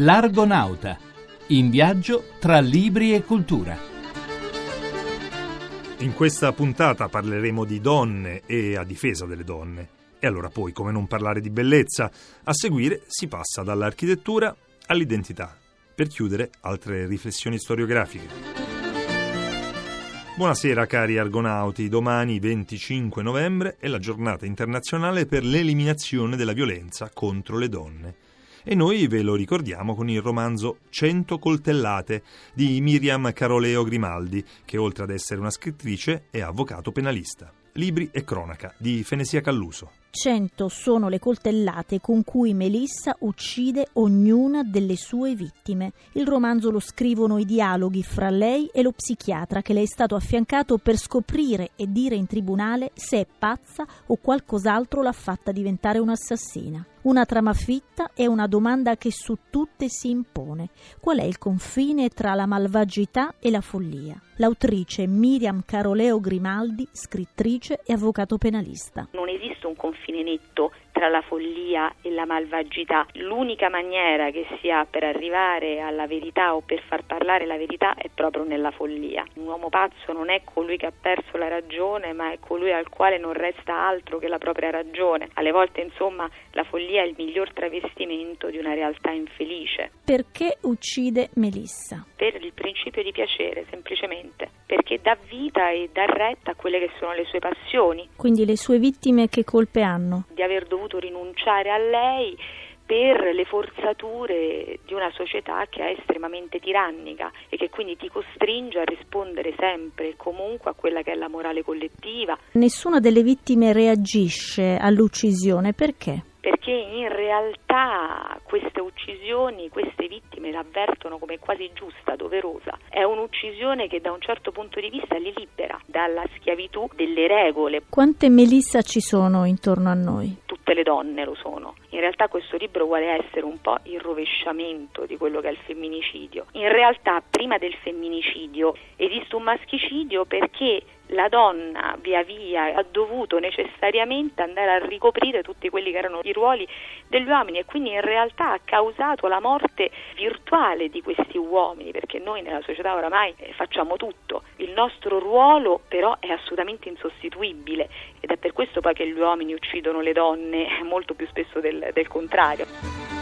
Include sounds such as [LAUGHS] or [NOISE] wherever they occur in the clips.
L'Argonauta, in viaggio tra libri e cultura. In questa puntata parleremo di donne e a difesa delle donne. E allora poi, come non parlare di bellezza? A seguire si passa dall'architettura all'identità, per chiudere altre riflessioni storiografiche. Buonasera cari argonauti, domani 25 novembre è la giornata internazionale per l'eliminazione della violenza contro le donne e noi ve lo ricordiamo con il romanzo Cento coltellate di Miriam Caroleo Grimaldi, che oltre ad essere una scrittrice è avvocato penalista. Libri e cronaca di Fenesia Calluso. Cento sono le coltellate con cui Melissa uccide ognuna delle sue vittime. Il romanzo lo scrivono i dialoghi fra lei e lo psichiatra che le è stato affiancato per scoprire e dire in tribunale se è pazza o qualcos'altro l'ha fatta diventare un'assassina. Una trama fitta è una domanda che su tutte si impone. Qual è il confine tra la malvagità e la follia? L'autrice Miriam Caroleo Grimaldi, scrittrice e avvocato penalista. Non esiste un confine netto tra la follia e la malvagità. L'unica maniera che si ha per arrivare alla verità o per far parlare la verità è proprio nella follia. Un uomo pazzo non è colui che ha perso la ragione, ma è colui al quale non resta altro che la propria ragione. Alle volte, insomma, la follia è il miglior travestimento di una realtà infelice. Perché uccide Melissa? Per il principio di piacere, semplicemente, perché dà vita e dà retta a quelle che sono le sue passioni. Quindi le sue vittime che colpe hanno? Di aver dovuto dovuto rinunciare a lei per le forzature di una società che è estremamente tirannica e che quindi ti costringe a rispondere sempre e comunque a quella che è la morale collettiva. Nessuna delle vittime reagisce all'uccisione, perché? perché in realtà queste uccisioni, queste vittime l'avvertono come quasi giusta, doverosa. È un'uccisione che da un certo punto di vista li libera dalla schiavitù delle regole. Quante Melissa ci sono intorno a noi? Tutte le donne lo sono. In realtà questo libro vuole essere un po' il rovesciamento di quello che è il femminicidio. In realtà prima del femminicidio esiste un maschicidio perché la donna via via ha dovuto necessariamente andare a ricoprire tutti quelli che erano i ruoli degli uomini e quindi in realtà ha causato la morte virtuale di questi uomini perché noi nella società oramai eh, facciamo tutto, il nostro ruolo però è assolutamente insostituibile ed è per questo poi che gli uomini uccidono le donne [LAUGHS] molto più spesso del, del contrario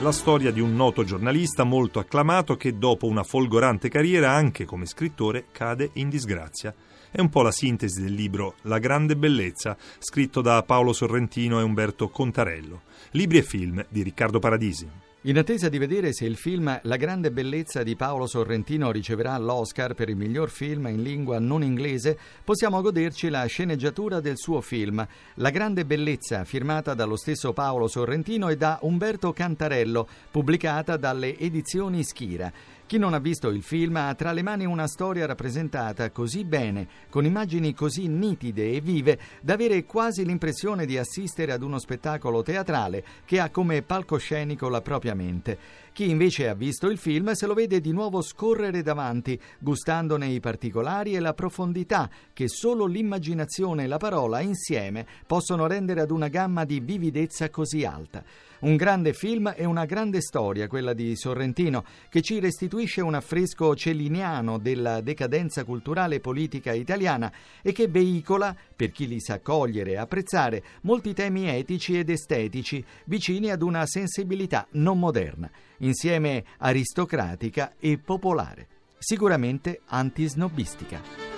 la storia di un noto giornalista molto acclamato che dopo una folgorante carriera anche come scrittore cade in disgrazia. È un po' la sintesi del libro La grande bellezza, scritto da Paolo Sorrentino e Umberto Contarello. Libri e film di Riccardo Paradisi. In attesa di vedere se il film La grande bellezza di Paolo Sorrentino riceverà l'Oscar per il miglior film in lingua non inglese, possiamo goderci la sceneggiatura del suo film, La grande bellezza, firmata dallo stesso Paolo Sorrentino e da Umberto Cantarello, pubblicata dalle edizioni Schira. Chi non ha visto il film ha tra le mani una storia rappresentata così bene, con immagini così nitide e vive, da avere quasi l'impressione di assistere ad uno spettacolo teatrale che ha come palcoscenico la propria mente. Chi invece ha visto il film se lo vede di nuovo scorrere davanti, gustandone i particolari e la profondità che solo l'immaginazione e la parola insieme possono rendere ad una gamma di vividezza così alta. Un grande film e una grande storia, quella di Sorrentino, che ci restituisce un affresco celliniano della decadenza culturale e politica italiana e che veicola, per chi li sa cogliere e apprezzare, molti temi etici ed estetici vicini ad una sensibilità non moderna, insieme aristocratica e popolare, sicuramente antisnobistica.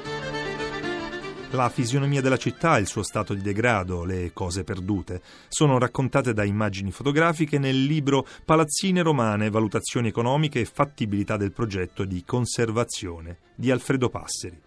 La fisionomia della città, il suo stato di degrado, le cose perdute, sono raccontate da immagini fotografiche nel libro Palazzine romane, valutazioni economiche e fattibilità del progetto di conservazione di Alfredo Passeri.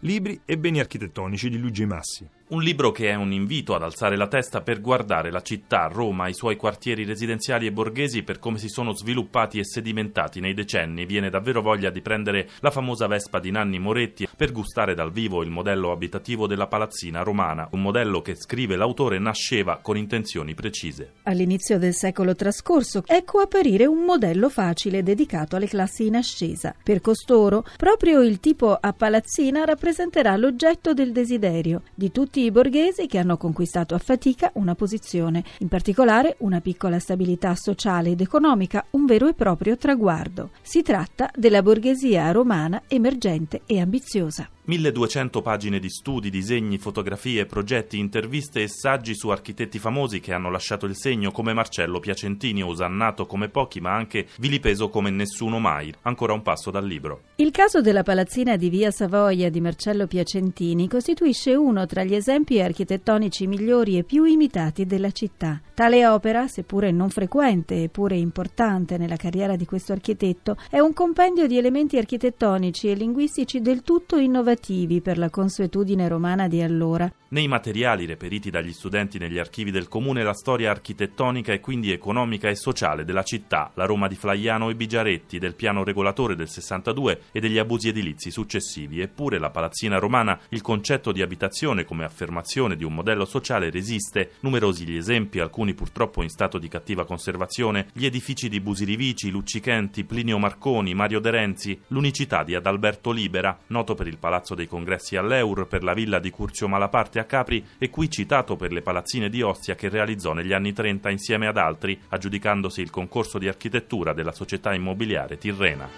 Libri e beni architettonici di Luigi Massi. Un libro che è un invito ad alzare la testa per guardare la città, Roma, i suoi quartieri residenziali e borghesi per come si sono sviluppati e sedimentati nei decenni. Viene davvero voglia di prendere la famosa Vespa di Nanni Moretti per gustare dal vivo il modello abitativo della palazzina romana, un modello che, scrive l'autore, nasceva con intenzioni precise. All'inizio del secolo trascorso ecco apparire un modello facile dedicato alle classi in ascesa. Per costoro, proprio il tipo a palazzina rappresenterà l'oggetto del desiderio di tutti tutti i borghesi che hanno conquistato a fatica una posizione, in particolare una piccola stabilità sociale ed economica, un vero e proprio traguardo. Si tratta della borghesia romana emergente e ambiziosa. 1200 pagine di studi, disegni, fotografie, progetti, interviste e saggi su architetti famosi che hanno lasciato il segno come Marcello Piacentini, osannato come pochi ma anche vilipeso come nessuno mai. Ancora un passo dal libro. Il caso della palazzina di Via Savoia di Marcello Piacentini costituisce uno tra gli esempi architettonici migliori e più imitati della città. Tale opera, seppure non frequente eppure importante nella carriera di questo architetto, è un compendio di elementi architettonici e linguistici del tutto innovativi innovativi per la consuetudine romana di allora. Nei materiali reperiti dagli studenti negli archivi del comune la storia architettonica e quindi economica e sociale della città, la Roma di Flaiano e Bigiaretti, del piano regolatore del 62 e degli abusi edilizi successivi. Eppure la palazzina romana, il concetto di abitazione come affermazione di un modello sociale resiste. Numerosi gli esempi, alcuni purtroppo in stato di cattiva conservazione, gli edifici di Busirivici, Luccichenti, Plinio Marconi, Mario De Renzi, l'unicità di Adalberto Libera, noto per il palazzo dei Congressi all'Eur, per la villa di Curzio Malaparte a Capri e qui citato per le palazzine di Ostia che realizzò negli anni 30 insieme ad altri, aggiudicandosi il concorso di architettura della società immobiliare Tirrena.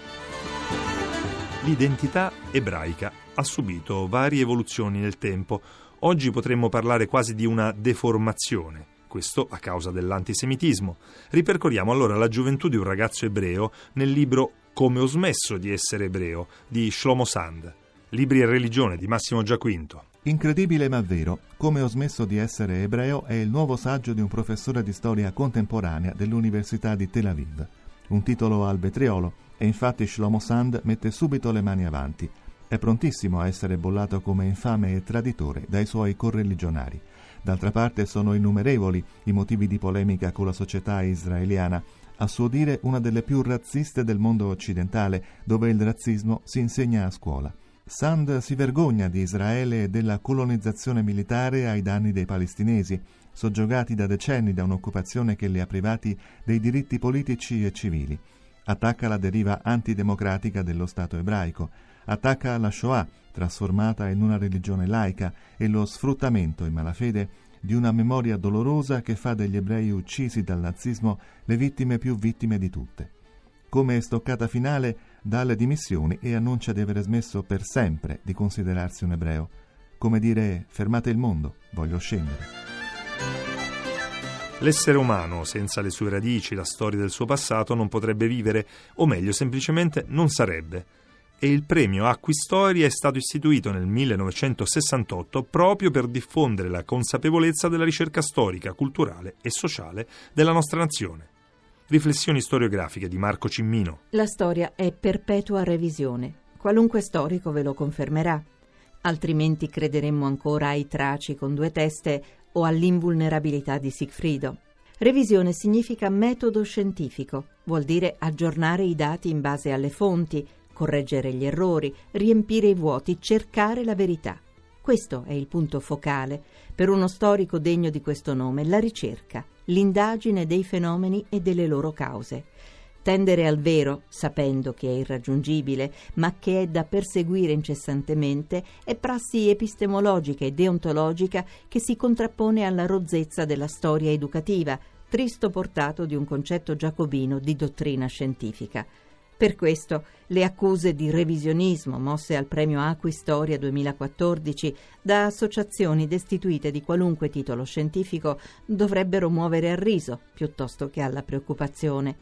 L'identità ebraica ha subito varie evoluzioni nel tempo. Oggi potremmo parlare quasi di una deformazione questo a causa dell'antisemitismo. Ripercorriamo allora la gioventù di un ragazzo ebreo nel libro Come ho smesso di essere ebreo di Shlomo Sand. Libri e religione di Massimo Giaquinto. Incredibile ma vero, come ho smesso di essere ebreo è il nuovo saggio di un professore di storia contemporanea dell'Università di Tel Aviv. Un titolo al vetriolo e infatti Shlomo Sand mette subito le mani avanti. È prontissimo a essere bollato come infame e traditore dai suoi correligionari. D'altra parte sono innumerevoli i motivi di polemica con la società israeliana, a suo dire una delle più razziste del mondo occidentale, dove il razzismo si insegna a scuola. Sand si vergogna di Israele e della colonizzazione militare ai danni dei palestinesi, soggiogati da decenni da un'occupazione che li ha privati dei diritti politici e civili. Attacca la deriva antidemocratica dello Stato ebraico, attacca la Shoah, trasformata in una religione laica, e lo sfruttamento in malafede di una memoria dolorosa che fa degli ebrei uccisi dal nazismo le vittime più vittime di tutte. Come stoccata finale dà le dimissioni e annuncia di aver smesso per sempre di considerarsi un ebreo. Come dire fermate il mondo, voglio scendere. L'essere umano, senza le sue radici, la storia del suo passato, non potrebbe vivere, o meglio, semplicemente non sarebbe. E il premio Acquistoria è stato istituito nel 1968 proprio per diffondere la consapevolezza della ricerca storica, culturale e sociale della nostra nazione. Riflessioni storiografiche di Marco Cimmino. La storia è perpetua revisione. Qualunque storico ve lo confermerà. Altrimenti crederemmo ancora ai traci con due teste o all'invulnerabilità di Sigfrido. Revisione significa metodo scientifico, vuol dire aggiornare i dati in base alle fonti, correggere gli errori, riempire i vuoti, cercare la verità. Questo è il punto focale per uno storico degno di questo nome, la ricerca, l'indagine dei fenomeni e delle loro cause. Tendere al vero, sapendo che è irraggiungibile, ma che è da perseguire incessantemente, è prassi epistemologica e deontologica che si contrappone alla rozzezza della storia educativa, tristo portato di un concetto giacobino di dottrina scientifica. Per questo le accuse di revisionismo mosse al premio Acquistoria 2014 da associazioni destituite di qualunque titolo scientifico dovrebbero muovere al riso piuttosto che alla preoccupazione.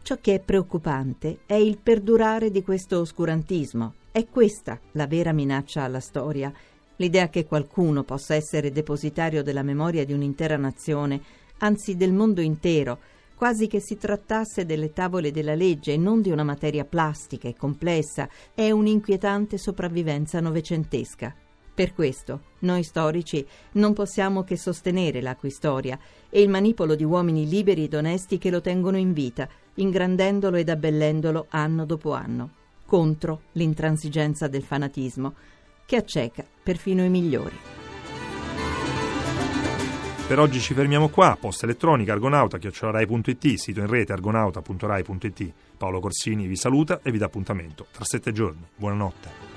Ciò che è preoccupante è il perdurare di questo oscurantismo. È questa la vera minaccia alla storia. L'idea che qualcuno possa essere depositario della memoria di un'intera nazione, anzi del mondo intero, quasi che si trattasse delle tavole della legge e non di una materia plastica e complessa, è un'inquietante sopravvivenza novecentesca. Per questo, noi storici non possiamo che sostenere l'acquistoria e il manipolo di uomini liberi ed onesti che lo tengono in vita, ingrandendolo ed abbellendolo anno dopo anno, contro l'intransigenza del fanatismo, che acceca perfino i migliori. Per oggi ci fermiamo qua. Posta elettronica argonauta chiocciolarai.it, sito in rete argonauta.rai.it. Paolo Corsini vi saluta e vi dà appuntamento tra sette giorni. Buonanotte.